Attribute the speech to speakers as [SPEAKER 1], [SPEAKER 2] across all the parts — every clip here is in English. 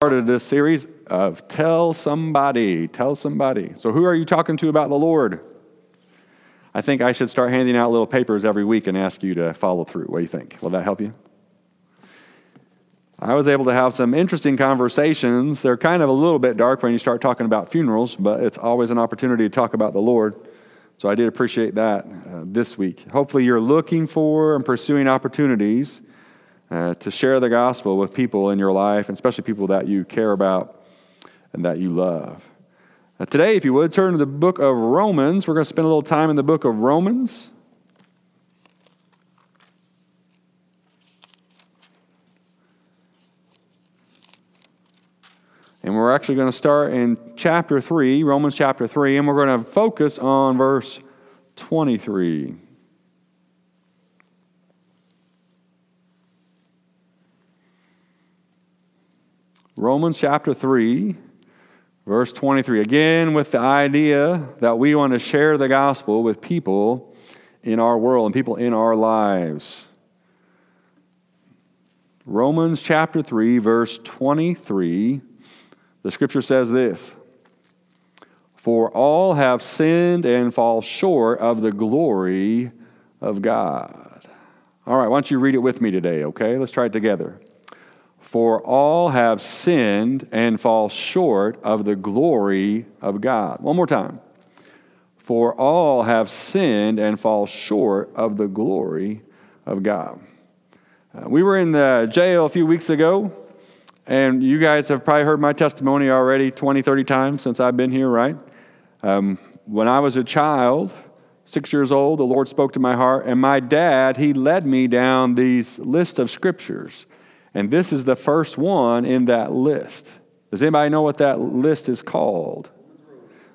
[SPEAKER 1] started this series of Tell Somebody. Tell Somebody. So, who are you talking to about the Lord? I think I should start handing out little papers every week and ask you to follow through. What do you think? Will that help you? I was able to have some interesting conversations. They're kind of a little bit dark when you start talking about funerals, but it's always an opportunity to talk about the Lord. So I did appreciate that uh, this week. Hopefully, you're looking for and pursuing opportunities uh, to share the gospel with people in your life, and especially people that you care about and that you love. Uh, today, if you would, turn to the book of Romans. We're going to spend a little time in the book of Romans. And we're actually going to start in chapter 3, Romans chapter 3, and we're going to focus on verse 23. Romans chapter 3, verse 23. Again, with the idea that we want to share the gospel with people in our world and people in our lives. Romans chapter 3, verse 23, the scripture says this For all have sinned and fall short of the glory of God. All right, why don't you read it with me today, okay? Let's try it together. For all have sinned and fall short of the glory of God. One more time. For all have sinned and fall short of the glory of God. Uh, we were in the jail a few weeks ago, and you guys have probably heard my testimony already 20, 30 times since I've been here, right? Um, when I was a child, six years old, the Lord spoke to my heart, and my dad, he led me down these list of scriptures. And this is the first one in that list. Does anybody know what that list is called?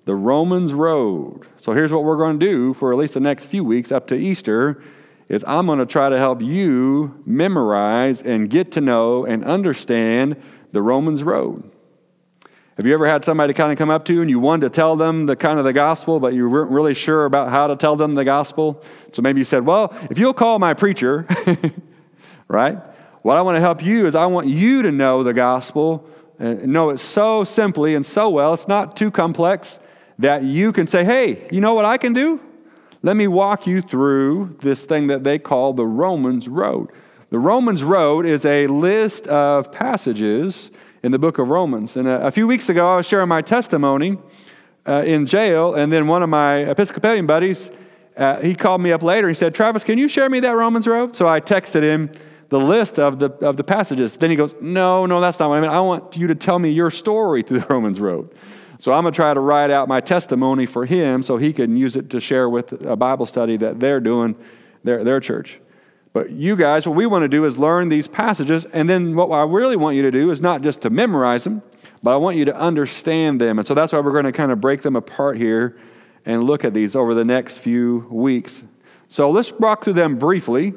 [SPEAKER 1] The Romans Road. So here's what we're going to do for at least the next few weeks up to Easter is I'm going to try to help you memorize and get to know and understand the Romans Road. Have you ever had somebody kind of come up to you and you wanted to tell them the kind of the gospel, but you weren't really sure about how to tell them the gospel? So maybe you said, Well, if you'll call my preacher, right? What I want to help you is I want you to know the gospel and know it so simply and so well. It's not too complex that you can say, hey, you know what I can do? Let me walk you through this thing that they call the Romans Road. The Romans Road is a list of passages in the book of Romans. And a, a few weeks ago, I was sharing my testimony uh, in jail, and then one of my Episcopalian buddies, uh, he called me up later. He said, Travis, can you share me that Romans Road? So I texted him the list of the, of the passages. Then he goes, No, no, that's not what I mean. I want you to tell me your story through the Romans Road. So I'm going to try to write out my testimony for him so he can use it to share with a Bible study that they're doing, their, their church. But you guys, what we want to do is learn these passages, and then what I really want you to do is not just to memorize them, but I want you to understand them. And so that's why we're going to kind of break them apart here and look at these over the next few weeks. So let's walk through them briefly.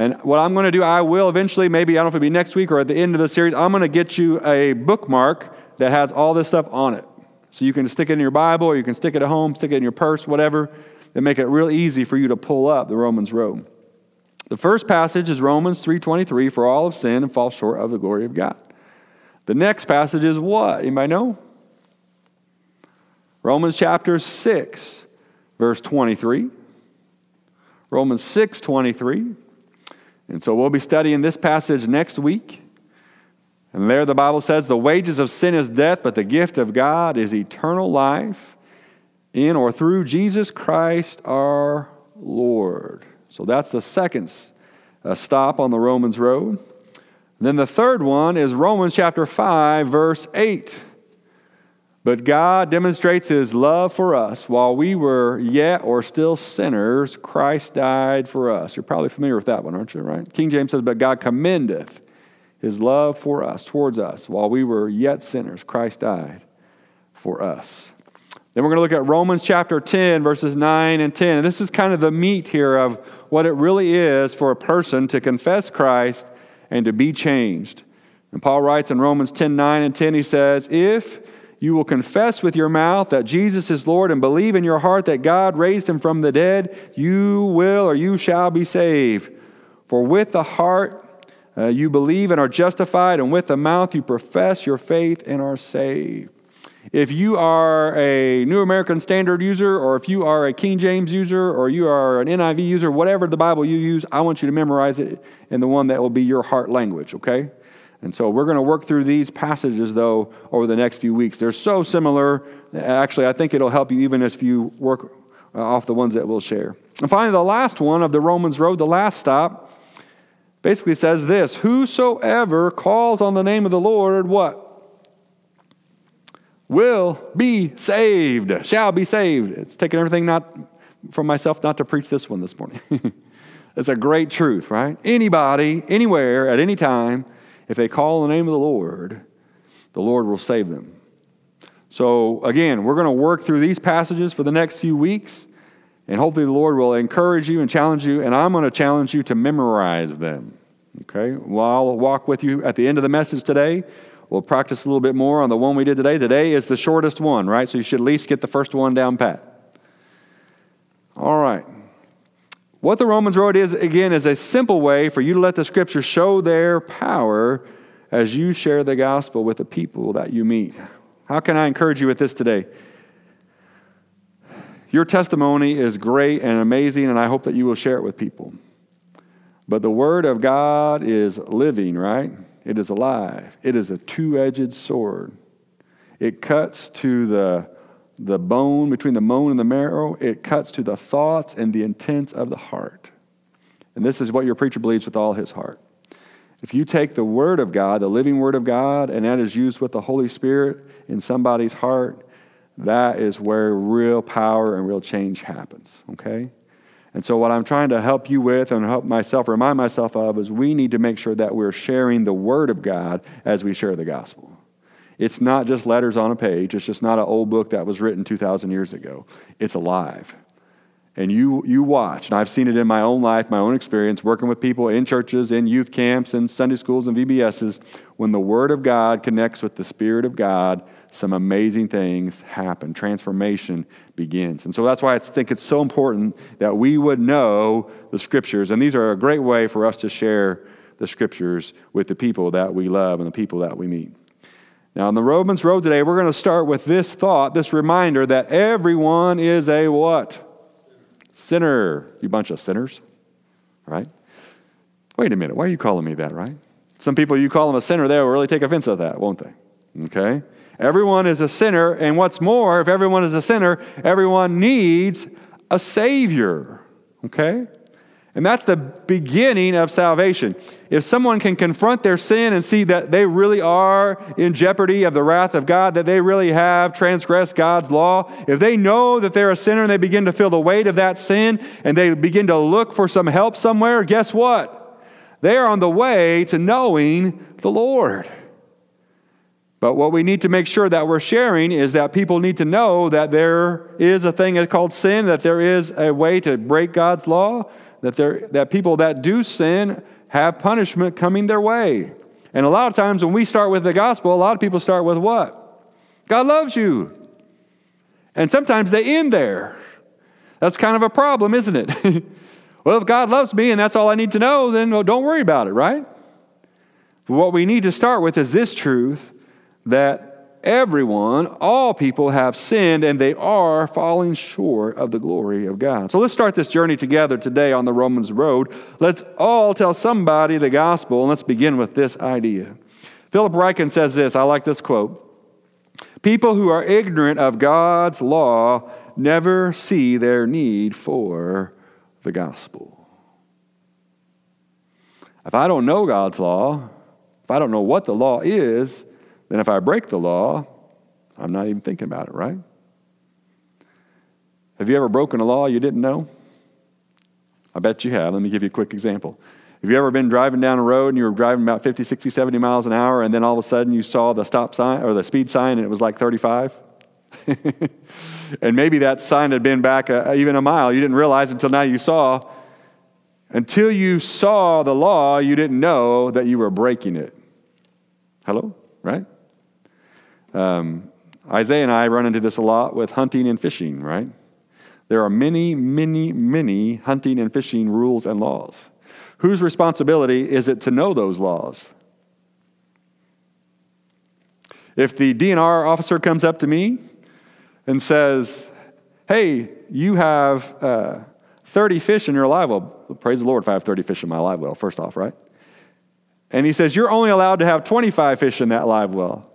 [SPEAKER 1] And what I'm going to do, I will eventually, maybe, I don't know if it'll be next week or at the end of the series, I'm going to get you a bookmark that has all this stuff on it. So you can stick it in your Bible or you can stick it at home, stick it in your purse, whatever, and make it real easy for you to pull up the Romans road. The first passage is Romans 3.23, for all have sinned and fall short of the glory of God. The next passage is what? Anybody know? Romans chapter 6, verse 23. Romans 6, 23. And so we'll be studying this passage next week. And there the Bible says, The wages of sin is death, but the gift of God is eternal life in or through Jesus Christ our Lord. So that's the second uh, stop on the Romans road. And then the third one is Romans chapter 5, verse 8. But God demonstrates his love for us. While we were yet or still sinners, Christ died for us. You're probably familiar with that one, aren't you, right? King James says, But God commendeth his love for us, towards us. While we were yet sinners, Christ died for us. Then we're going to look at Romans chapter 10, verses 9 and 10. And this is kind of the meat here of what it really is for a person to confess Christ and to be changed. And Paul writes in Romans 10 9 and 10, he says, If you will confess with your mouth that Jesus is Lord and believe in your heart that God raised him from the dead, you will or you shall be saved. For with the heart uh, you believe and are justified, and with the mouth you profess your faith and are saved. If you are a New American Standard user, or if you are a King James user, or you are an NIV user, whatever the Bible you use, I want you to memorize it in the one that will be your heart language, okay? And so we're going to work through these passages, though, over the next few weeks. They're so similar. Actually, I think it'll help you even if you work uh, off the ones that we'll share. And finally, the last one of the Romans Road, the last stop, basically says this Whosoever calls on the name of the Lord, what? Will be saved, shall be saved. It's taking everything not from myself not to preach this one this morning. it's a great truth, right? Anybody, anywhere, at any time, if they call on the name of the Lord, the Lord will save them. So, again, we're going to work through these passages for the next few weeks, and hopefully, the Lord will encourage you and challenge you, and I'm going to challenge you to memorize them. Okay? Well, I'll walk with you at the end of the message today. We'll practice a little bit more on the one we did today. Today is the shortest one, right? So, you should at least get the first one down pat. All right. What the Romans Road is, again, is a simple way for you to let the Scripture show their power as you share the gospel with the people that you meet. How can I encourage you with this today? Your testimony is great and amazing, and I hope that you will share it with people. But the Word of God is living, right? It is alive. It is a two edged sword. It cuts to the, the bone, between the bone and the marrow. It cuts to the thoughts and the intents of the heart. And this is what your preacher believes with all his heart. If you take the Word of God, the living Word of God, and that is used with the Holy Spirit in somebody's heart, that is where real power and real change happens, okay? And so, what I'm trying to help you with and help myself remind myself of is we need to make sure that we're sharing the Word of God as we share the gospel. It's not just letters on a page, it's just not an old book that was written 2,000 years ago. It's alive and you, you watch, and I've seen it in my own life, my own experience, working with people in churches, in youth camps, in Sunday schools, and VBSs, when the Word of God connects with the Spirit of God, some amazing things happen. Transformation begins. And so that's why I think it's so important that we would know the Scriptures. And these are a great way for us to share the Scriptures with the people that we love and the people that we meet. Now, on the Romans Road today, we're going to start with this thought, this reminder that everyone is a what? Sinner, you bunch of sinners, right? Wait a minute, why are you calling me that, right? Some people, you call them a sinner, they'll really take offense at that, won't they? Okay? Everyone is a sinner, and what's more, if everyone is a sinner, everyone needs a Savior. Okay? And that's the beginning of salvation. If someone can confront their sin and see that they really are in jeopardy of the wrath of God, that they really have transgressed God's law, if they know that they're a sinner and they begin to feel the weight of that sin and they begin to look for some help somewhere, guess what? They are on the way to knowing the Lord. But what we need to make sure that we're sharing is that people need to know that there is a thing called sin, that there is a way to break God's law, that, there, that people that do sin have punishment coming their way. And a lot of times when we start with the gospel, a lot of people start with what? God loves you. And sometimes they end there. That's kind of a problem, isn't it? well, if God loves me and that's all I need to know, then well, don't worry about it, right? But what we need to start with is this truth that everyone, all people have sinned and they are falling short of the glory of God. So let's start this journey together today on the Romans road. Let's all tell somebody the gospel and let's begin with this idea. Philip Ryken says this, I like this quote. People who are ignorant of God's law never see their need for the gospel. If I don't know God's law, if I don't know what the law is, then if I break the law, I'm not even thinking about it, right? Have you ever broken a law you didn't know? I bet you have. Let me give you a quick example. Have you ever been driving down a road and you were driving about 50, 60, 70 miles an hour and then all of a sudden you saw the stop sign or the speed sign and it was like 35? and maybe that sign had been back a, even a mile. You didn't realize until now you saw. Until you saw the law, you didn't know that you were breaking it. Hello? Right? Um, Isaiah and I run into this a lot with hunting and fishing, right? There are many, many, many hunting and fishing rules and laws. Whose responsibility is it to know those laws? If the DNR officer comes up to me and says, Hey, you have uh, 30 fish in your live well, praise the Lord if I have 30 fish in my live well, first off, right? And he says, You're only allowed to have 25 fish in that live well.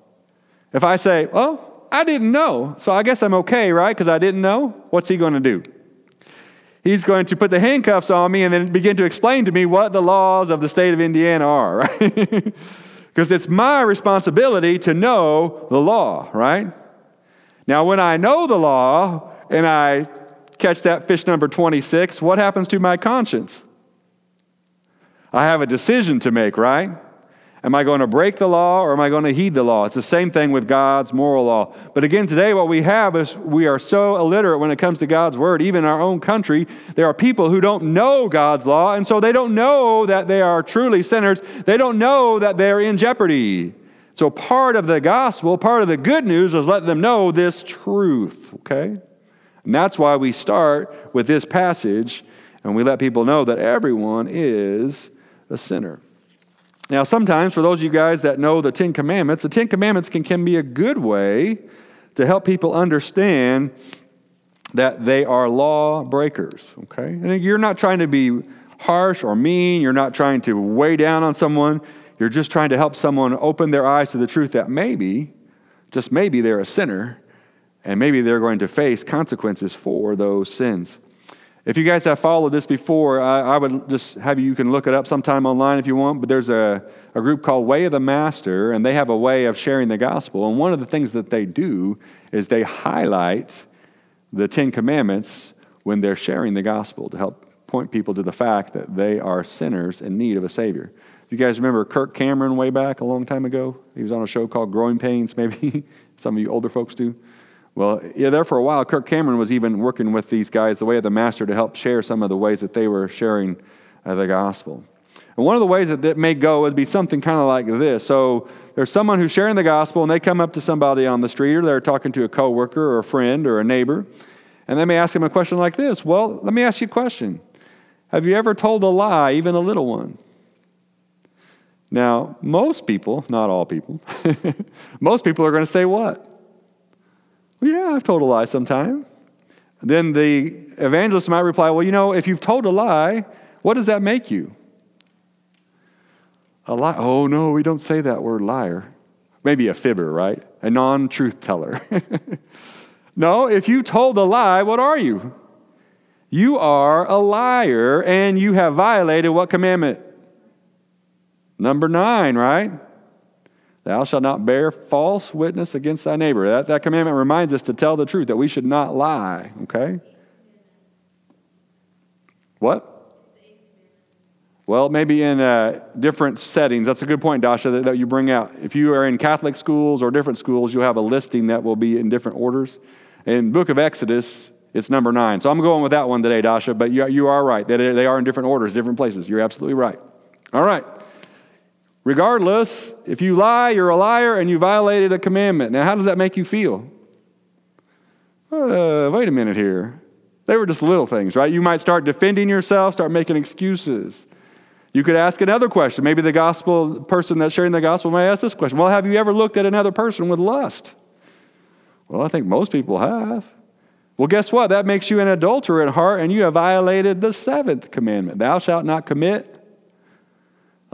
[SPEAKER 1] If I say, Oh, I didn't know, so I guess I'm okay, right? Because I didn't know, what's he going to do? He's going to put the handcuffs on me and then begin to explain to me what the laws of the state of Indiana are, right? Because it's my responsibility to know the law, right? Now, when I know the law and I catch that fish number 26, what happens to my conscience? I have a decision to make, right? Am I going to break the law or am I going to heed the law? It's the same thing with God's moral law. But again, today what we have is we are so illiterate when it comes to God's word. Even in our own country, there are people who don't know God's law, and so they don't know that they are truly sinners. They don't know that they're in jeopardy. So part of the gospel, part of the good news is let them know this truth, okay? And that's why we start with this passage and we let people know that everyone is a sinner. Now, sometimes for those of you guys that know the Ten Commandments, the Ten Commandments can, can be a good way to help people understand that they are law breakers, okay? And you're not trying to be harsh or mean, you're not trying to weigh down on someone, you're just trying to help someone open their eyes to the truth that maybe, just maybe, they're a sinner and maybe they're going to face consequences for those sins. If you guys have followed this before, I, I, would just have you, you can look it up sometime online if you want, but there's a, a group called Way of the Master, and they have a way of sharing the gospel. And one of the things that they do is they highlight the Ten Commandments when they're sharing the gospel to help point people to the fact that they are sinners in need of a Savior. You guys remember Kirk Cameron way back a long time ago? He was on a show called Growing Pains, maybe some of you older folks do. Well, yeah, there for a while, Kirk Cameron was even working with these guys, the way of the master, to help share some of the ways that they were sharing uh, the gospel. And one of the ways that that may go would be something kind of like this. So there's someone who's sharing the gospel, and they come up to somebody on the street, or they're talking to a coworker or a friend or a neighbor, and they may ask him a question like this. Well, let me ask you a question. Have you ever told a lie, even a little one? Now, most people, not all people, most people are going to say what? Yeah, I've told a lie sometime. Then the evangelist might reply, Well, you know, if you've told a lie, what does that make you? A lie? Oh, no, we don't say that word liar. Maybe a fibber, right? A non truth teller. no, if you told a lie, what are you? You are a liar and you have violated what commandment? Number nine, right? Thou shalt not bear false witness against thy neighbor. That, that commandment reminds us to tell the truth, that we should not lie, okay? What? Well, maybe in uh, different settings. That's a good point, Dasha, that, that, you bring out. If you are in Catholic schools or different schools, you'll have a listing that will be in different orders. In book of Exodus, it's number nine. So I'm going with that one today, Dasha, but you, you are right. They, they are in different orders, different places. You're absolutely right. All right. Regardless, if you lie, you're a liar and you violated a commandment. Now, how does that make you feel? Uh, wait a minute here. They were just little things, right? You might start defending yourself, start making excuses. You could ask another question. Maybe the gospel person that's sharing the gospel may ask this question Well, have you ever looked at another person with lust? Well, I think most people have. Well, guess what? That makes you an adulterer at heart, and you have violated the seventh commandment Thou shalt not commit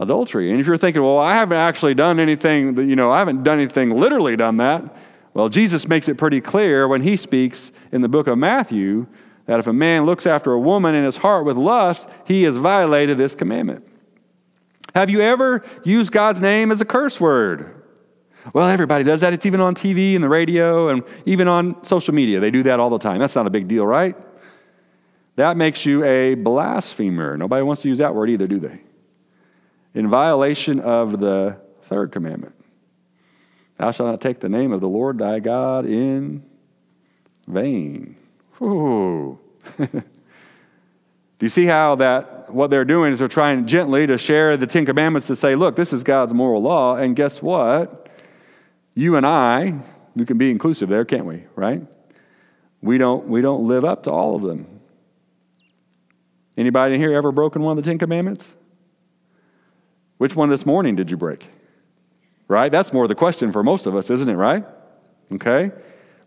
[SPEAKER 1] adultery. And if you're thinking, well, I haven't actually done anything, you know, I haven't done anything literally done that. Well, Jesus makes it pretty clear when he speaks in the book of Matthew that if a man looks after a woman in his heart with lust, he has violated this commandment. Have you ever used God's name as a curse word? Well, everybody does that. It's even on TV and the radio and even on social media. They do that all the time. That's not a big deal, right? That makes you a blasphemer. Nobody wants to use that word either, do they? In violation of the third commandment Thou shalt not take the name of the Lord thy God in vain. Do you see how that what they're doing is they're trying gently to share the Ten Commandments to say, look, this is God's moral law, and guess what? You and I, we can be inclusive there, can't we? Right? We don't we don't live up to all of them. Anybody in here ever broken one of the Ten Commandments? Which one this morning did you break? Right? That's more the question for most of us, isn't it, right? Okay?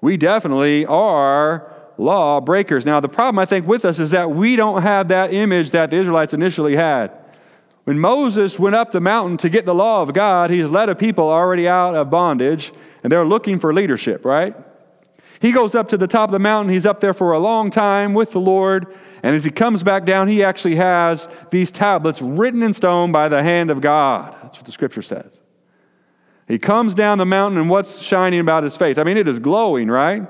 [SPEAKER 1] We definitely are law breakers. Now, the problem I think with us is that we don't have that image that the Israelites initially had. When Moses went up the mountain to get the law of God, he's led a people already out of bondage, and they're looking for leadership, right? He goes up to the top of the mountain. He's up there for a long time with the Lord. And as he comes back down, he actually has these tablets written in stone by the hand of God. That's what the scripture says. He comes down the mountain, and what's shining about his face? I mean, it is glowing, right?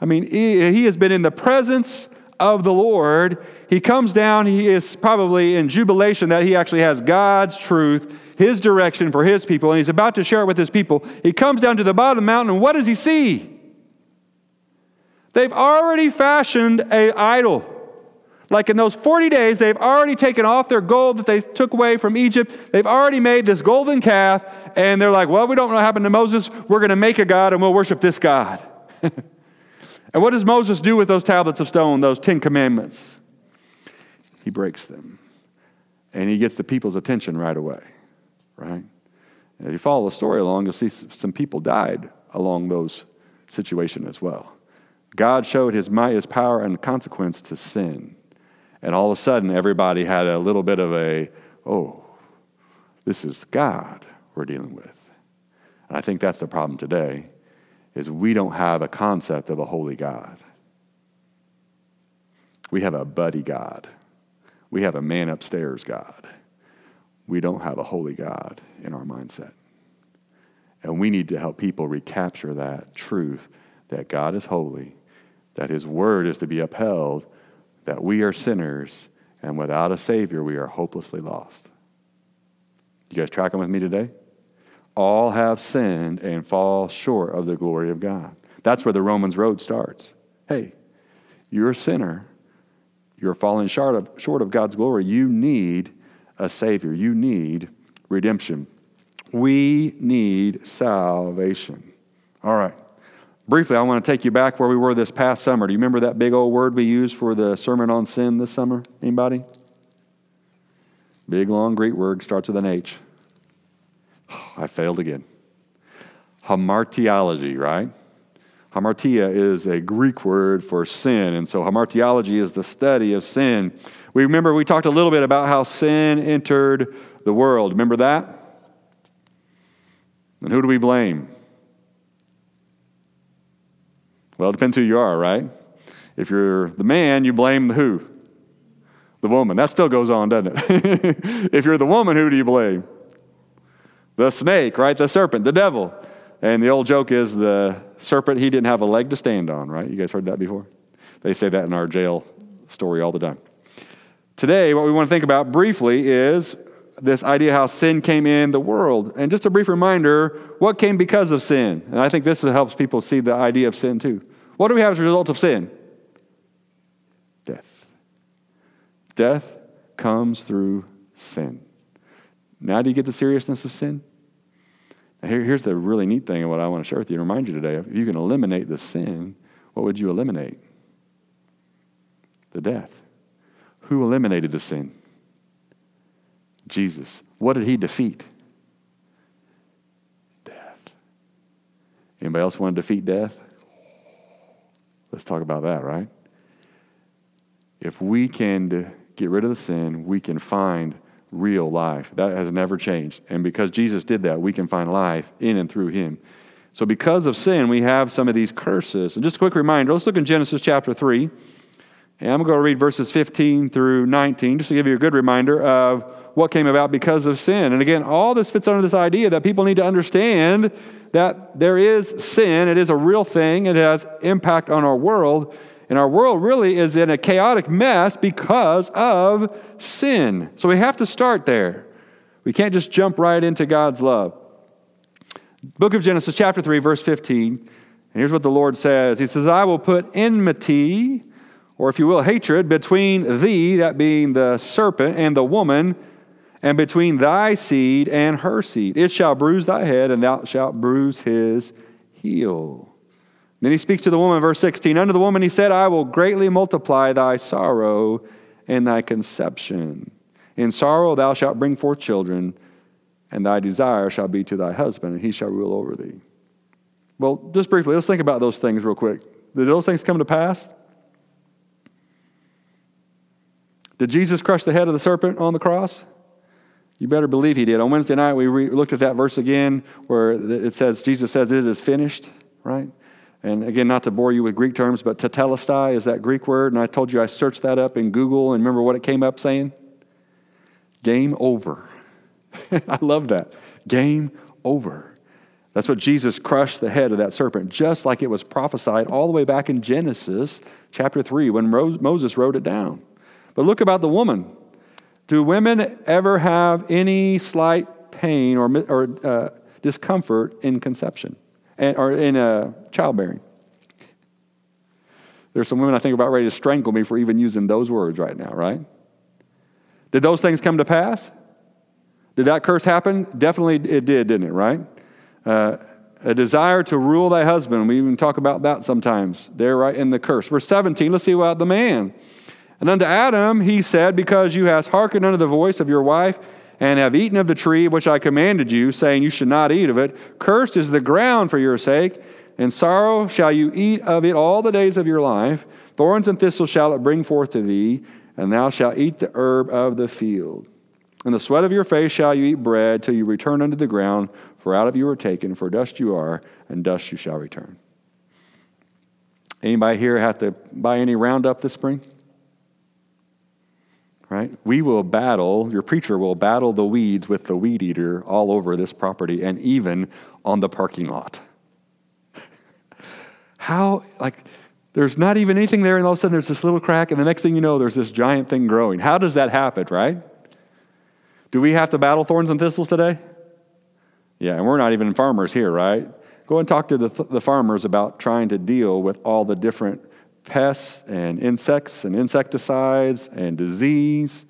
[SPEAKER 1] I mean, he, has been in the presence of the Lord. He comes down, he is probably in jubilation that he actually has God's truth, his direction for his people, and he's about to share it with his people. He comes down to the bottom of the mountain, and what does he see? They've already fashioned a idol. Like in those 40 days, they've already taken off their gold that they took away from Egypt. They've already made this golden calf, and they're like, well, we don't know what happened to Moses. We're going to make a God and we'll worship this God. and what does Moses do with those tablets of stone, those Ten Commandments? He breaks them. And he gets the people's attention right away, right? And if you follow the story along, you'll see some people died along those situations as well. God showed his might, his power, and consequence to sin. And all of a sudden, everybody had a little bit of a, oh, this is God we're dealing with. And I think that's the problem today, is we don't have a concept of a holy God. We have a buddy God. We have a man upstairs God. We don't have a holy God in our mindset. And we need to help people recapture that truth that God is holy, that his word is to be upheld, that we are sinners, and without a Savior, we are hopelessly lost. You guys tracking with me today? All have sinned and fall short of the glory of God. That's where the Romans road starts. Hey, you're a sinner. You're falling short of, short of God's glory. You need a Savior. You need redemption. We need salvation. All right. Briefly, I want to take you back where we were this past summer. Do you remember that big old word we used for the sermon on sin this summer? Anybody? Big long Greek word starts with an H. I failed again. Hamartiology, right? Hamartia is a Greek word for sin, and so hamartiology is the study of sin. We remember we talked a little bit about how sin entered the world. Remember that? And who do we blame? Well, it depends who you are, right? If you're the man, you blame the who? The woman. That still goes on, doesn't it? if you're the woman, who do you blame? The snake, right? The serpent, the devil. And the old joke is the serpent, he didn't have a leg to stand on, right? You guys heard that before? They say that in our jail story all the time. Today, what we want to think about briefly is this idea how sin came in the world. And just a brief reminder what came because of sin? And I think this helps people see the idea of sin too. What do we have as a result of sin? Death. Death comes through sin. Now, do you get the seriousness of sin? Here, here's the really neat thing, and what I want to share with you and remind you today. If you can eliminate the sin, what would you eliminate? The death. Who eliminated the sin? Jesus. What did he defeat? Death. Anybody else want to defeat death? Let's talk about that, right? If we can get rid of the sin, we can find real life. That has never changed. And because Jesus did that, we can find life in and through him. So, because of sin, we have some of these curses. And just a quick reminder let's look in Genesis chapter 3. And I'm going to read verses 15 through 19, just to give you a good reminder of what came about because of sin. And again, all this fits under this idea that people need to understand that there is sin. It is a real thing. It has impact on our world. And our world really is in a chaotic mess because of sin. So we have to start there. We can't just jump right into God's love. Book of Genesis, chapter 3, verse 15. And here's what the Lord says He says, I will put enmity, or if you will, hatred, between thee, that being the serpent, and the woman and between thy seed and her seed. It shall bruise thy head, and thou shalt bruise his heel. Then he speaks to the woman, verse 16. Unto the woman he said, I will greatly multiply thy sorrow and thy conception. In sorrow thou shalt bring forth children, and thy desire shall be to thy husband, and he shall rule over thee. Well, just briefly, let's think about those things real quick. Did those things come to pass? Did Jesus crush the head of the serpent on the cross? You better believe he did. On Wednesday night, we re- looked at that verse again where it says, Jesus says, It is finished, right? And again, not to bore you with Greek terms, but tetelestai is that Greek word. And I told you I searched that up in Google, and remember what it came up saying? Game over. I love that. Game over. That's what Jesus crushed the head of that serpent, just like it was prophesied all the way back in Genesis chapter 3 when Moses wrote it down. But look about the woman. Do women ever have any slight pain or, or uh, discomfort in conception and, or in uh, childbearing? There's some women I think about ready to strangle me for even using those words right now, right? Did those things come to pass? Did that curse happen? Definitely it did, didn't it, right? Uh, a desire to rule thy husband. We even talk about that sometimes. There, right in the curse. Verse 17, let's see about the man. And unto Adam he said, Because you hast hearkened unto the voice of your wife, and have eaten of the tree which I commanded you, saying, You should not eat of it, cursed is the ground for your sake, and sorrow shall you eat of it all the days of your life. Thorns and thistles shall it bring forth to thee, and thou shalt eat the herb of the field. In the sweat of your face shall you eat bread till you return unto the ground, for out of you are taken, for dust you are, and dust you shall return. Anybody here have to buy any Roundup this spring? Right? We will battle, your preacher will battle the weeds with the weed eater all over this property and even on the parking lot. How, like, there's not even anything there, and all of a sudden there's this little crack, and the next thing you know, there's this giant thing growing. How does that happen, right? Do we have to battle thorns and thistles today? Yeah, and we're not even farmers here, right? Go and talk to the, the farmers about trying to deal with all the different pests and insects and insecticides and disease.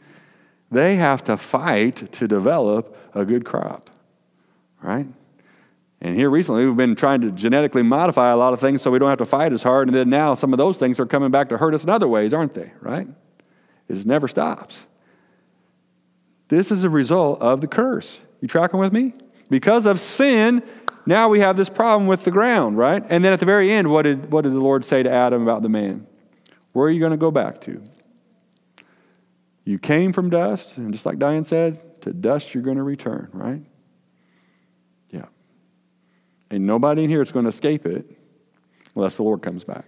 [SPEAKER 1] They have to fight to develop a good crop, right? And here recently, we've been trying to genetically modify a lot of things so we don't have to fight as hard. And then now some of those things are coming back to hurt us in other ways, aren't they? Right? It never stops. This is a result of the curse. You tracking with me? Because of sin, now we have this problem with the ground, right? And then at the very end, what did, what did the Lord say to Adam about the man? Where are you going to go back to? You came from dust, and just like Diane said, to dust you're going to return, right? Yeah. And nobody in here is going to escape it unless the Lord comes back.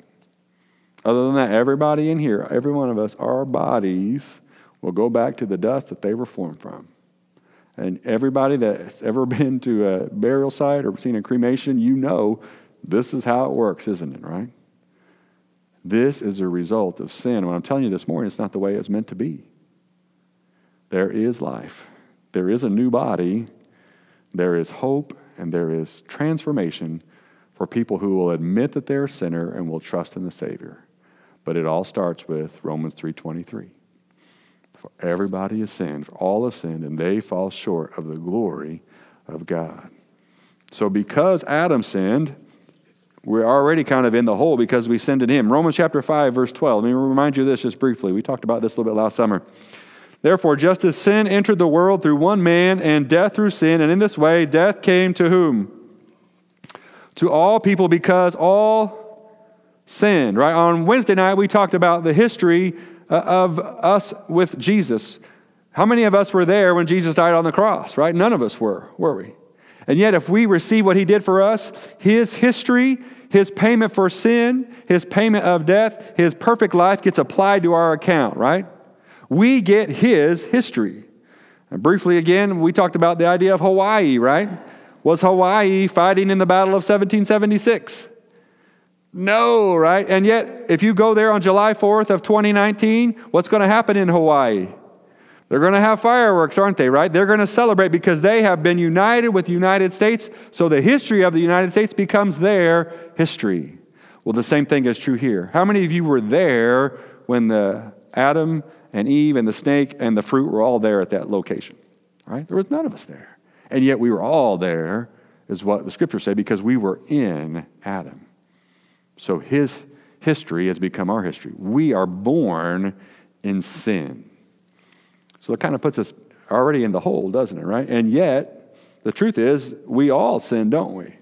[SPEAKER 1] Other than that, everybody in here, every one of us, our bodies will go back to the dust that they were formed from. And everybody that's ever been to a burial site or seen a cremation, you know this is how it works, isn't it, right? This is a result of sin. When I'm telling you this morning, it's not the way it's meant to be. There is life, there is a new body, there is hope, and there is transformation for people who will admit that they're a sinner and will trust in the Savior. But it all starts with Romans 3:23. For everybody has sinned, for all have sinned, and they fall short of the glory of God. So, because Adam sinned, we're already kind of in the hole because we sinned in him. Romans chapter 5, verse 12. Let me remind you of this just briefly. We talked about this a little bit last summer. Therefore, just as sin entered the world through one man, and death through sin, and in this way death came to whom? To all people because all sinned, right? On Wednesday night, we talked about the history Uh, of us with Jesus. How many of us were there when Jesus died on the cross, right? None of us were, were we? And yet, if we receive what he did for us, his history, his payment for sin, his payment of death, his perfect life gets applied to our account, right? We get his history. And briefly again, we talked about the idea of Hawaii, right? Was Hawaii fighting in the Battle of 1776? No, right? And yet, if you go there on July 4th of 2019, what's going to happen in Hawaii? They're going to have fireworks, aren't they, right? They're going to celebrate because they have been united with the United States, so the history of the United States becomes their history. Well, the same thing is true here. How many of you were there when the Adam and Eve and the snake and the fruit were all there at that location? Right? There was none of us there. And yet we were all there, is what the scriptures say, because we were in Adam. So his history has become our history. We are born in sin. So it kind of puts us already in the hole, doesn't it, right? And yet, the truth is, we all sin, don't we?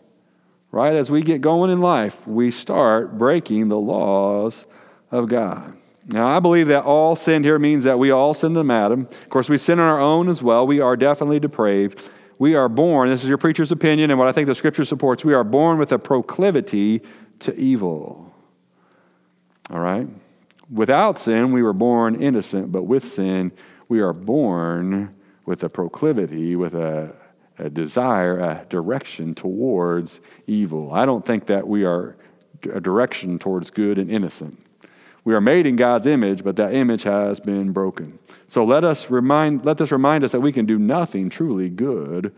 [SPEAKER 1] Right? As we get going in life, we start breaking the laws of God. Now, I believe that all sin here means that we all sin in Adam. Of course, we sin on our own as well. We are definitely depraved. We are born, this is your preacher's opinion, and what I think the scripture supports, we are born with a proclivity to evil. All right? Without sin, we were born innocent, but with sin, we are born with a proclivity, with a, a desire, a direction towards evil. I don't think that we are a direction towards good and innocent. We are made in God's image, but that image has been broken. So let us remind let this remind us that we can do nothing truly good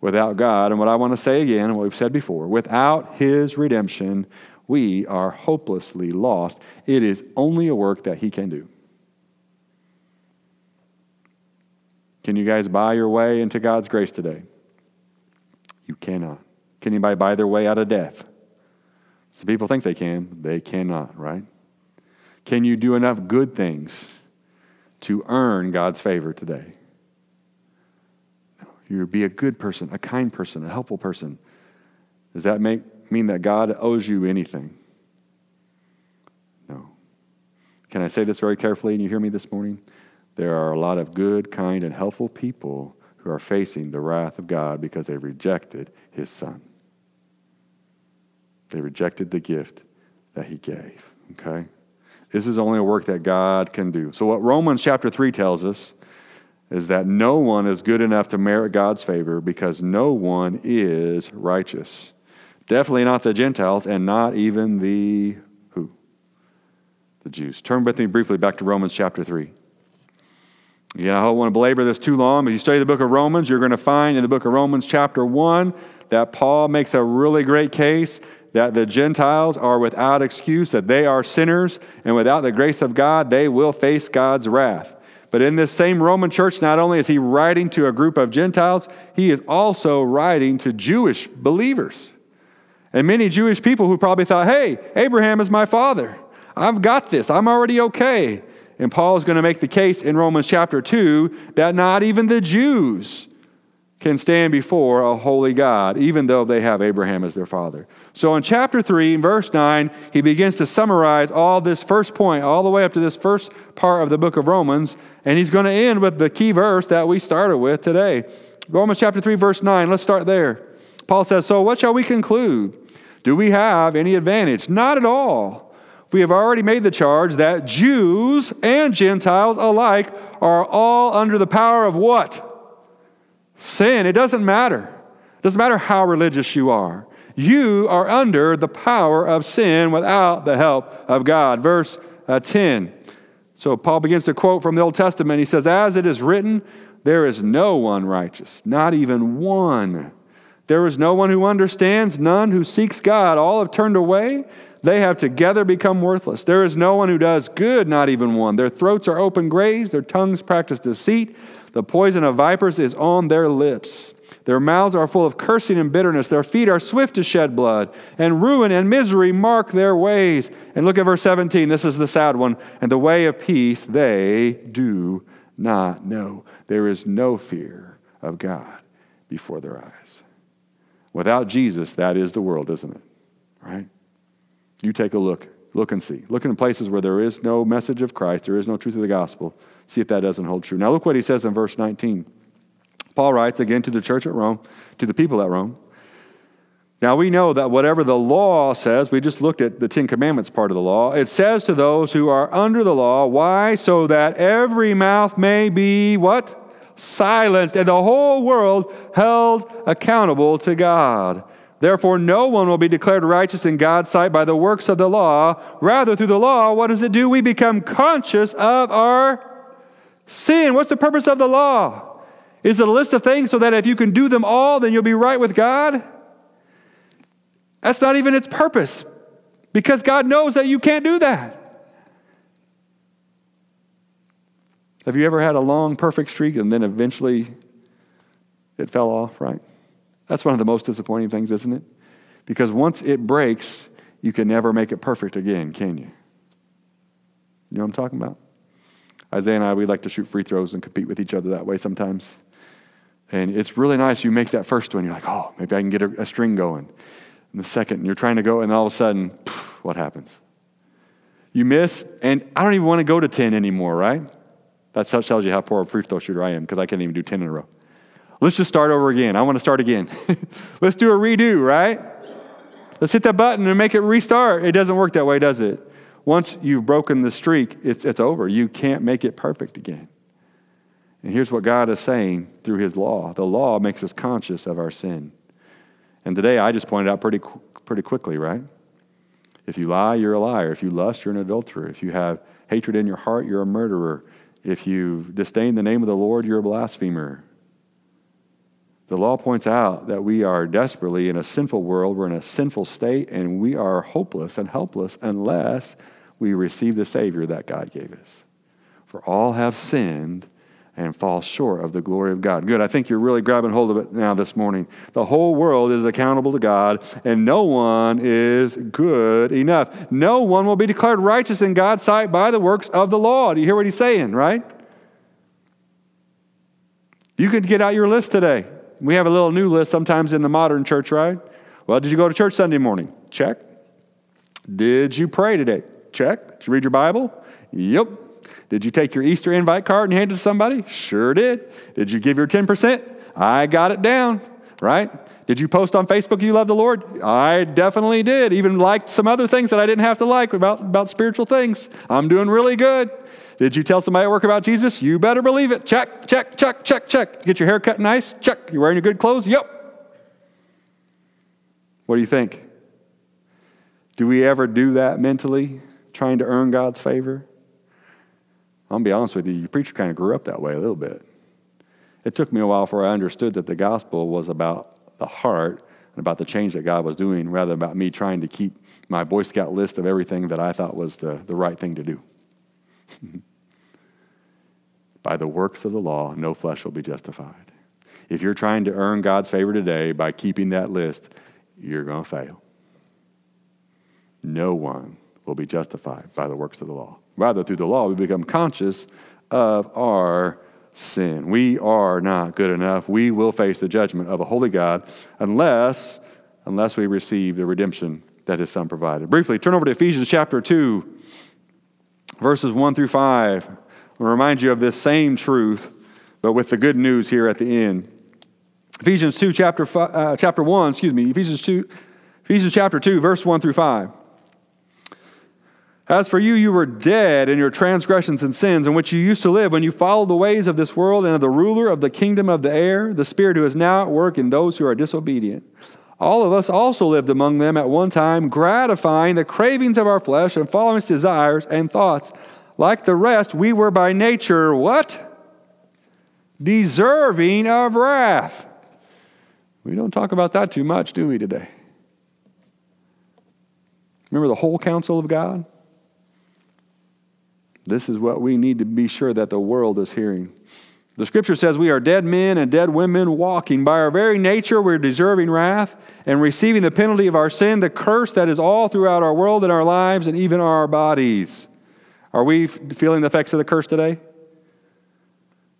[SPEAKER 1] without God. And what I want to say again, and what we've said before, without his redemption, we are hopelessly lost. It is only a work that he can do. Can you guys buy your way into God's grace today? You cannot. Can anybody buy their way out of death? Some people think they can, they cannot, right? Can you do enough good things to earn God's favor today? You be a good person, a kind person, a helpful person. Does that make, mean that God owes you anything? No. Can I say this very carefully and you hear me this morning? There are a lot of good, kind, and helpful people who are facing the wrath of God because they rejected his son. They rejected the gift that he gave. Okay? This is only a work that God can do. So, what Romans chapter 3 tells us is that no one is good enough to merit God's favor because no one is righteous. Definitely not the Gentiles and not even the who? The Jews. Turn with me briefly back to Romans chapter 3. Yeah, I don't want to belabor this too long, but if you study the book of Romans, you're going to find in the book of Romans, chapter 1, that Paul makes a really great case that the Gentiles are without excuse, that they are sinners, and without the grace of God, they will face God's wrath. But in this same Roman church, not only is he writing to a group of Gentiles, he is also writing to Jewish believers. And many Jewish people who probably thought, hey, Abraham is my father. I've got this. I'm already okay. And Paul is going to make the case in Romans chapter 2 that not even the Jews can stand before a holy God, even though they have Abraham as their father. So in chapter 3, verse 9, he begins to summarize all this first point, all the way up to this first part of the book of Romans, and he's going to end with the key verse that we started with today. Romans chapter 3, verse 9. Let's start there. Paul says, So what shall we conclude? Do we have any advantage? Not at all. We have already made the charge that Jews and Gentiles alike are all under the power of what? Sin. It doesn't matter. It doesn't matter how religious you are you are under the power of sin without the help of God. Verse uh, 10. So Paul begins to quote from the Old Testament. He says, As it is written, there is no one righteous, not even one. There is no one who understands, none who seeks God. All have turned away. They have together become worthless. There is no one who does good, not even one. Their throats are open graves, their tongues practice deceit. The poison of vipers is on their lips. Their mouths are full of cursing and bitterness. Their feet are swift to shed blood, and ruin and misery mark their ways. And look at verse 17. This is the sad one. And the way of peace they do not know. There is no fear of God before their eyes. Without Jesus, that is the world, isn't it? Right? You take a look. Look and see. Look in places where there is no message of Christ, there is no truth of the gospel. See if that doesn't hold true. Now, look what he says in verse 19. Paul writes again to the church at Rome, to the people at Rome. Now we know that whatever the law says, we just looked at the Ten Commandments part of the law, it says to those who are under the law, why? So that every mouth may be what? Silenced, and the whole world held accountable to God. Therefore, no one will be declared righteous in God's sight by the works of the law. Rather, through the law, what does it do? We become conscious of our sin. What's the purpose of the law? Is it a list of things so that if you can do them all, then you'll be right with God? That's not even its purpose because God knows that you can't do that. Have you ever had a long, perfect streak and then eventually it fell off, right? That's one of the most disappointing things, isn't it? Because once it breaks, you can never make it perfect again, can you? You know what I'm talking about? Isaiah and I, we like to shoot free throws and compete with each other that way sometimes. And it's really nice. You make that first one, you're like, oh, maybe I can get a, a string going. And the second, and you're trying to go, and all of a sudden, what happens? You miss, and I don't even want to go to 10 anymore, right? That tells you how poor a free throw shooter I am because I can't even do 10 in a row. Let's just start over again. I want to start again. Let's do a redo, right? Let's hit that button and make it restart. It doesn't work that way, does it? Once you've broken the streak, it's, it's over. You can't make it perfect again. And here's what God is saying through His law the law makes us conscious of our sin. And today I just pointed out pretty, pretty quickly, right? If you lie, you're a liar. If you lust, you're an adulterer. If you have hatred in your heart, you're a murderer. If you disdain the name of the Lord, you're a blasphemer. The law points out that we are desperately in a sinful world, we're in a sinful state, and we are hopeless and helpless unless we receive the Savior that God gave us. For all have sinned and fall short of the glory of God. Good. I think you're really grabbing hold of it now this morning. The whole world is accountable to God, and no one is good enough. No one will be declared righteous in God's sight by the works of the law. Do you hear what he's saying, right? You could get out your list today. We have a little new list sometimes in the modern church, right? Well, did you go to church Sunday morning? Check. Did you pray today? Check. Did you read your Bible? Yep. Did you take your Easter invite card and hand it to somebody? Sure did. Did you give your 10%? I got it down, right? Did you post on Facebook you love the Lord? I definitely did. Even liked some other things that I didn't have to like about, about spiritual things. I'm doing really good. Did you tell somebody at work about Jesus? You better believe it. Check, check, check, check, check. Get your hair cut nice? Check. You wearing your good clothes? Yep. What do you think? Do we ever do that mentally, trying to earn God's favor? I'll be honest with you, your preacher kind of grew up that way a little bit. It took me a while before I understood that the gospel was about the heart and about the change that God was doing rather than about me trying to keep my Boy Scout list of everything that I thought was the, the right thing to do. by the works of the law, no flesh will be justified. If you're trying to earn God's favor today by keeping that list, you're going to fail. No one will be justified by the works of the law. Rather, through the law, we become conscious of our sin. We are not good enough. We will face the judgment of a holy God unless, unless we receive the redemption that his son provided. Briefly, turn over to Ephesians chapter 2, verses 1 through 5. I'll remind you of this same truth, but with the good news here at the end. Ephesians 2, chapter, five, uh, chapter 1, excuse me, Ephesians 2, Ephesians chapter 2, verse 1 through 5. As for you, you were dead in your transgressions and sins in which you used to live when you followed the ways of this world and of the ruler of the kingdom of the air, the spirit who is now at work in those who are disobedient. All of us also lived among them at one time, gratifying the cravings of our flesh and following its desires and thoughts. Like the rest, we were by nature what? Deserving of wrath. We don't talk about that too much, do we, today? Remember the whole counsel of God? This is what we need to be sure that the world is hearing. The scripture says we are dead men and dead women walking. By our very nature, we're deserving wrath and receiving the penalty of our sin, the curse that is all throughout our world and our lives and even our bodies. Are we feeling the effects of the curse today?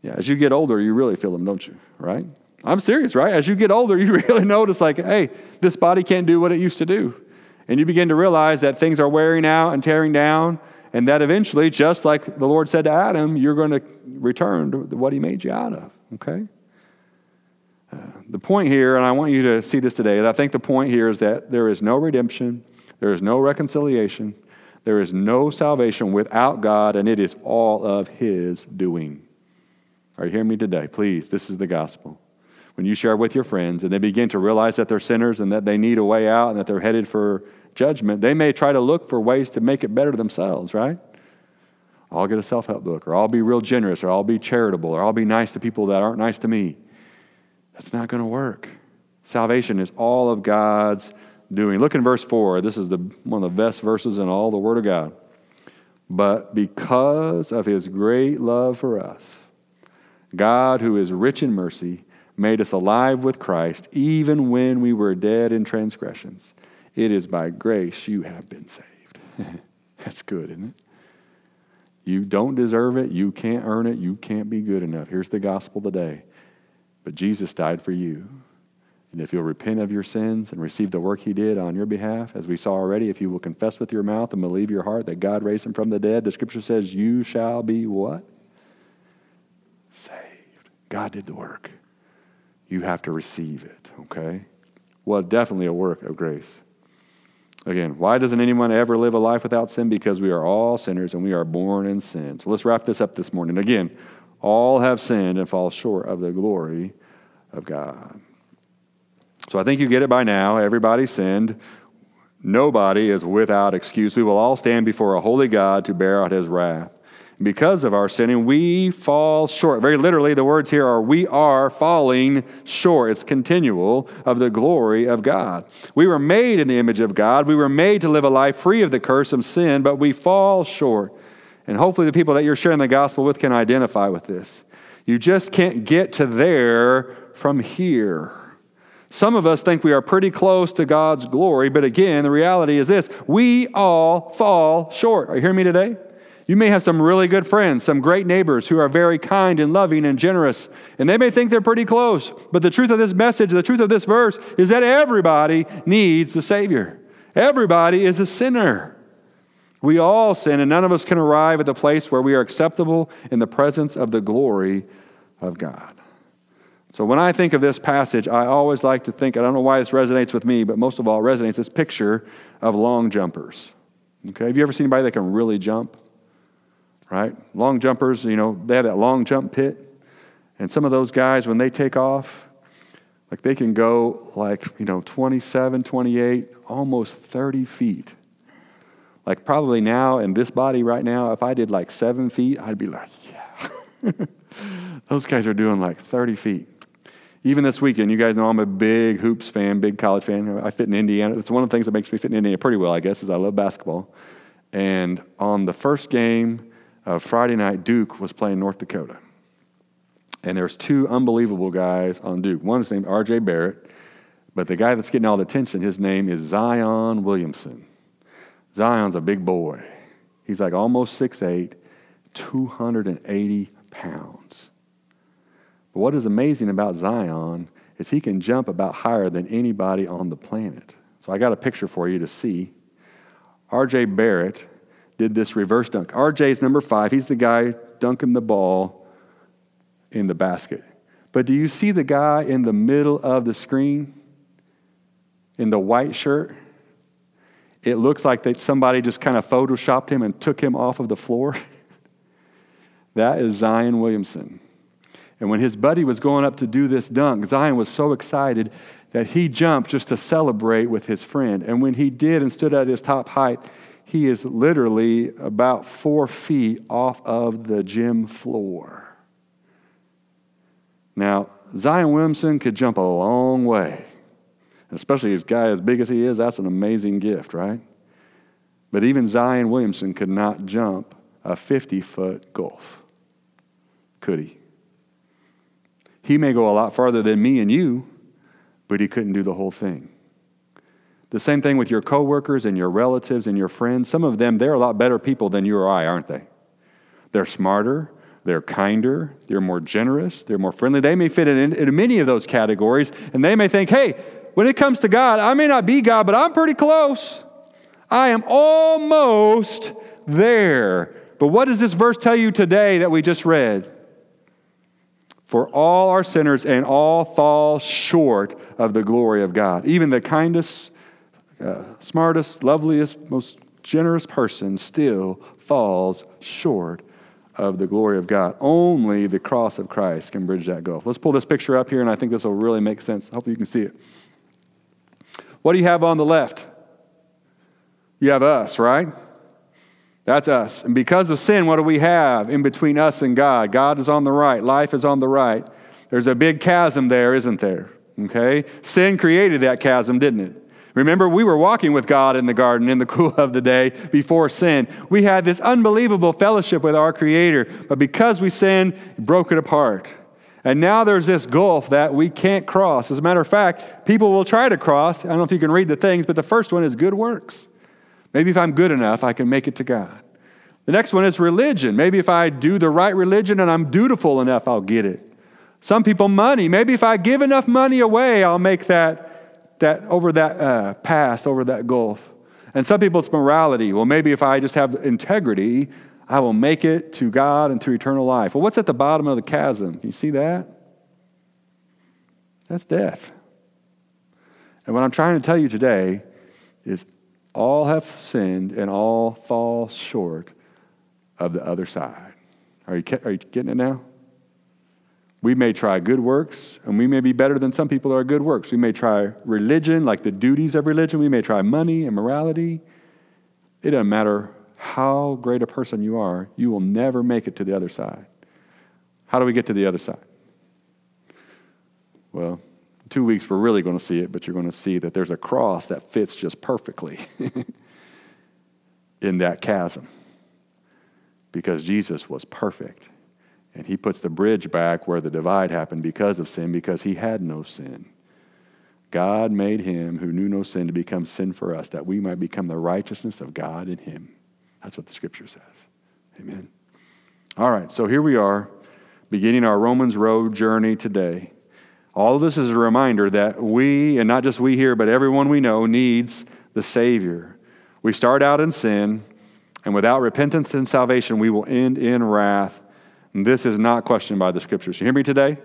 [SPEAKER 1] Yeah, as you get older, you really feel them, don't you? Right? I'm serious, right? As you get older, you really notice, like, hey, this body can't do what it used to do. And you begin to realize that things are wearing out and tearing down and that eventually, just like the Lord said to Adam, you're going to return to what he made you out of, okay? Uh, the point here, and I want you to see this today, and I think the point here is that there is no redemption, there is no reconciliation, there is no salvation without God, and it is all of His doing. Are you hearing me today? Please, this is the gospel. When you share with your friends and they begin to realize that they're sinners and that they need a way out and that they're headed for judgment, they may try to look for ways to make it better themselves, right? I'll get a self help book, or I'll be real generous, or I'll be charitable, or I'll be nice to people that aren't nice to me. That's not going to work. Salvation is all of God's doing. Look in verse 4. This is the, one of the best verses in all the Word of God. But because of his great love for us, God, who is rich in mercy, made us alive with Christ even when we were dead in transgressions. It is by grace you have been saved. That's good, isn't it? You don't deserve it. You can't earn it. You can't be good enough. Here's the gospel today but Jesus died for you. And if you'll repent of your sins and receive the work he did on your behalf, as we saw already, if you will confess with your mouth and believe your heart that God raised him from the dead, the scripture says, you shall be what? Saved. God did the work. You have to receive it, okay? Well, definitely a work of grace. Again, why doesn't anyone ever live a life without sin? Because we are all sinners and we are born in sin. So let's wrap this up this morning. Again, all have sinned and fall short of the glory of God. So I think you get it by now. Everybody sinned. Nobody is without excuse. We will all stand before a holy God to bear out his wrath. Because of our sinning, we fall short. Very literally, the words here are we are falling short. It's continual of the glory of God. We were made in the image of God. We were made to live a life free of the curse of sin, but we fall short. And hopefully, the people that you're sharing the gospel with can identify with this. You just can't get to there from here. Some of us think we are pretty close to God's glory, but again, the reality is this we all fall short. Are you hearing me today? You may have some really good friends, some great neighbors who are very kind and loving and generous, and they may think they're pretty close. But the truth of this message, the truth of this verse, is that everybody needs the Savior. Everybody is a sinner. We all sin, and none of us can arrive at the place where we are acceptable in the presence of the glory of God. So when I think of this passage, I always like to think, I don't know why this resonates with me, but most of all, resonates this picture of long jumpers. Okay, have you ever seen anybody that can really jump? Right? Long jumpers, you know, they have that long jump pit. And some of those guys, when they take off, like they can go like, you know, 27, 28, almost 30 feet. Like probably now in this body right now, if I did like seven feet, I'd be like, yeah. those guys are doing like 30 feet. Even this weekend, you guys know I'm a big hoops fan, big college fan. I fit in Indiana. It's one of the things that makes me fit in Indiana pretty well, I guess, is I love basketball. And on the first game, uh, Friday night, Duke was playing North Dakota. And there's two unbelievable guys on Duke. One is named R.J. Barrett, but the guy that's getting all the attention, his name is Zion Williamson. Zion's a big boy. He's like almost 6'8, 280 pounds. But what is amazing about Zion is he can jump about higher than anybody on the planet. So I got a picture for you to see. R.J. Barrett did this reverse dunk. RJ's number five. He's the guy dunking the ball in the basket. But do you see the guy in the middle of the screen in the white shirt? It looks like that somebody just kind of photoshopped him and took him off of the floor. that is Zion Williamson. And when his buddy was going up to do this dunk, Zion was so excited that he jumped just to celebrate with his friend. And when he did and stood at his top height, he is literally about four feet off of the gym floor. Now, Zion Williamson could jump a long way. Especially a guy as big as he is, that's an amazing gift, right? But even Zion Williamson could not jump a 50 foot gulf. Could he? He may go a lot farther than me and you, but he couldn't do the whole thing. The same thing with your coworkers and your relatives and your friends. Some of them, they're a lot better people than you or I, aren't they? They're smarter, they're kinder, they're more generous, they're more friendly. They may fit in, in many of those categories, and they may think, hey, when it comes to God, I may not be God, but I'm pretty close. I am almost there. But what does this verse tell you today that we just read? For all are sinners and all fall short of the glory of God. Even the kindest uh, smartest, loveliest, most generous person still falls short of the glory of God. Only the cross of Christ can bridge that gulf. Let's pull this picture up here, and I think this will really make sense. Hopefully, you can see it. What do you have on the left? You have us, right? That's us. And because of sin, what do we have in between us and God? God is on the right, life is on the right. There's a big chasm there, isn't there? Okay? Sin created that chasm, didn't it? Remember, we were walking with God in the garden in the cool of the day before sin. We had this unbelievable fellowship with our Creator, but because we sinned, broke it apart. And now there's this gulf that we can't cross. As a matter of fact, people will try to cross. I don't know if you can read the things, but the first one is good works. Maybe if I'm good enough, I can make it to God. The next one is religion. Maybe if I do the right religion and I'm dutiful enough, I'll get it. Some people, money. Maybe if I give enough money away, I'll make that, that over that uh, pass, over that gulf. And some people, it's morality. Well, maybe if I just have integrity, I will make it to God and to eternal life. Well, what's at the bottom of the chasm? Can you see that? That's death. And what I'm trying to tell you today is all have sinned and all fall short of the other side. Are you, are you getting it now? We may try good works, and we may be better than some people that are good works. We may try religion, like the duties of religion. We may try money and morality. It doesn't matter how great a person you are, you will never make it to the other side. How do we get to the other side? Well, two weeks we're really going to see it, but you're going to see that there's a cross that fits just perfectly in that chasm because Jesus was perfect. And he puts the bridge back where the divide happened because of sin, because he had no sin. God made him who knew no sin to become sin for us, that we might become the righteousness of God in him. That's what the scripture says. Amen. All right, so here we are, beginning our Romans Road journey today. All of this is a reminder that we, and not just we here, but everyone we know, needs the Savior. We start out in sin, and without repentance and salvation, we will end in wrath this is not questioned by the scriptures. You hear me today?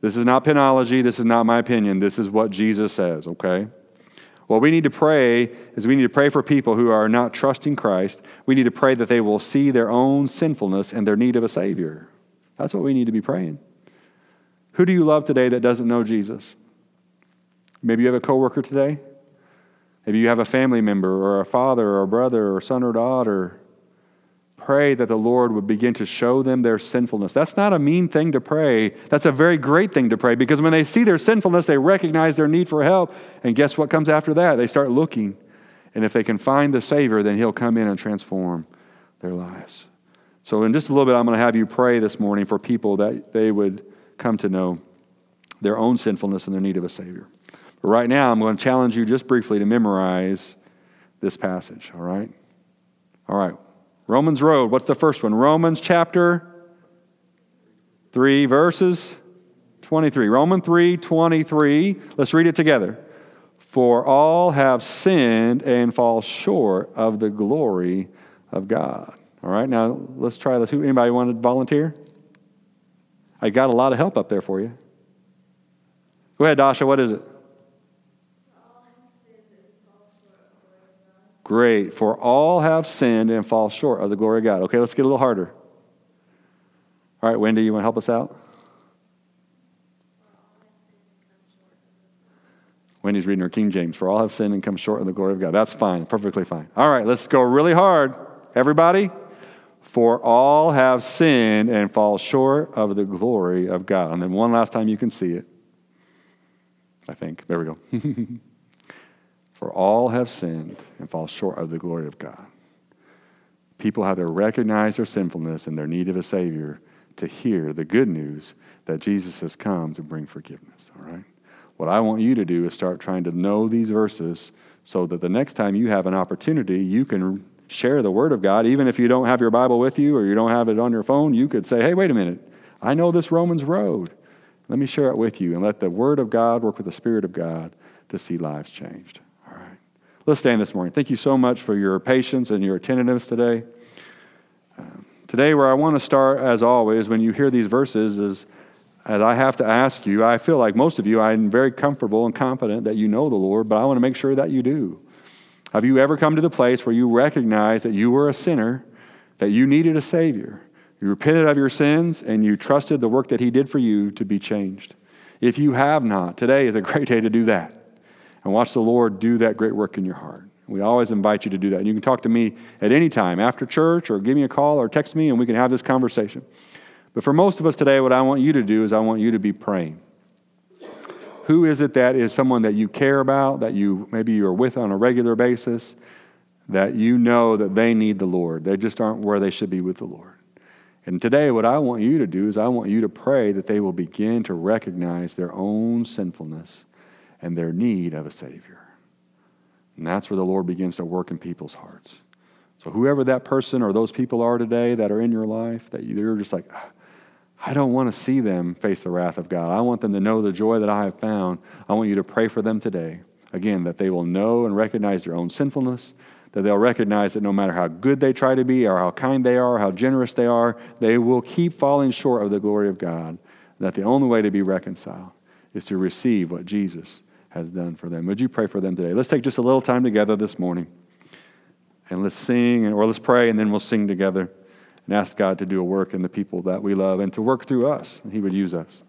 [SPEAKER 1] This is not penology. This is not my opinion. This is what Jesus says, okay? What we need to pray is we need to pray for people who are not trusting Christ. We need to pray that they will see their own sinfulness and their need of a Savior. That's what we need to be praying. Who do you love today that doesn't know Jesus? Maybe you have a coworker today. Maybe you have a family member or a father or a brother or son or daughter pray that the Lord would begin to show them their sinfulness. That's not a mean thing to pray. That's a very great thing to pray because when they see their sinfulness, they recognize their need for help. And guess what comes after that? They start looking. And if they can find the Savior, then He'll come in and transform their lives. So, in just a little bit, I'm going to have you pray this morning for people that they would come to know their own sinfulness and their need of a Savior. But right now, I'm going to challenge you just briefly to memorize this passage, all right? All right. Romans Road, what's the first one? Romans chapter 3, verses 23. Romans 3 23. Let's read it together. For all have sinned and fall short of the glory of God. All right, now let's try this. Who anybody want to volunteer? I got a lot of help up there for you. Go ahead, Dasha. What is it? Great. For all have sinned and fall short of the glory of God. Okay, let's get a little harder. All right, Wendy, you want to help us out? Wendy's reading her King James. For all have sinned and come short of the glory of God. That's fine, perfectly fine. All right, let's go really hard. Everybody? For all have sinned and fall short of the glory of God. And then one last time you can see it. I think. There we go. For all have sinned and fall short of the glory of God. People have to recognize their sinfulness and their need of a Savior to hear the good news that Jesus has come to bring forgiveness. All right? What I want you to do is start trying to know these verses so that the next time you have an opportunity, you can share the Word of God. Even if you don't have your Bible with you or you don't have it on your phone, you could say, hey, wait a minute. I know this Romans road. Let me share it with you and let the Word of God work with the Spirit of God to see lives changed. Let's stand this morning. Thank you so much for your patience and your attentiveness today. Um, today, where I want to start, as always, when you hear these verses, is as I have to ask you, I feel like most of you, I'm very comfortable and confident that you know the Lord, but I want to make sure that you do. Have you ever come to the place where you recognize that you were a sinner, that you needed a Savior? You repented of your sins and you trusted the work that He did for you to be changed. If you have not, today is a great day to do that and watch the Lord do that great work in your heart. We always invite you to do that. And you can talk to me at any time after church or give me a call or text me and we can have this conversation. But for most of us today, what I want you to do is I want you to be praying. Who is it that is someone that you care about, that you maybe you're with on a regular basis, that you know that they need the Lord? They just aren't where they should be with the Lord. And today, what I want you to do is I want you to pray that they will begin to recognize their own sinfulness and their need of a Savior. And that's where the Lord begins to work in people's hearts. So, whoever that person or those people are today that are in your life, that you're just like, ah, I don't want to see them face the wrath of God. I want them to know the joy that I have found. I want you to pray for them today. Again, that they will know and recognize their own sinfulness, that they'll recognize that no matter how good they try to be, or how kind they are, or how generous they are, they will keep falling short of the glory of God. That the only way to be reconciled is to receive what Jesus has done for them. Would you pray for them today? Let's take just a little time together this morning and let's sing, or let's pray, and then we'll sing together and ask God to do a work in the people that we love and to work through us. And He would use us.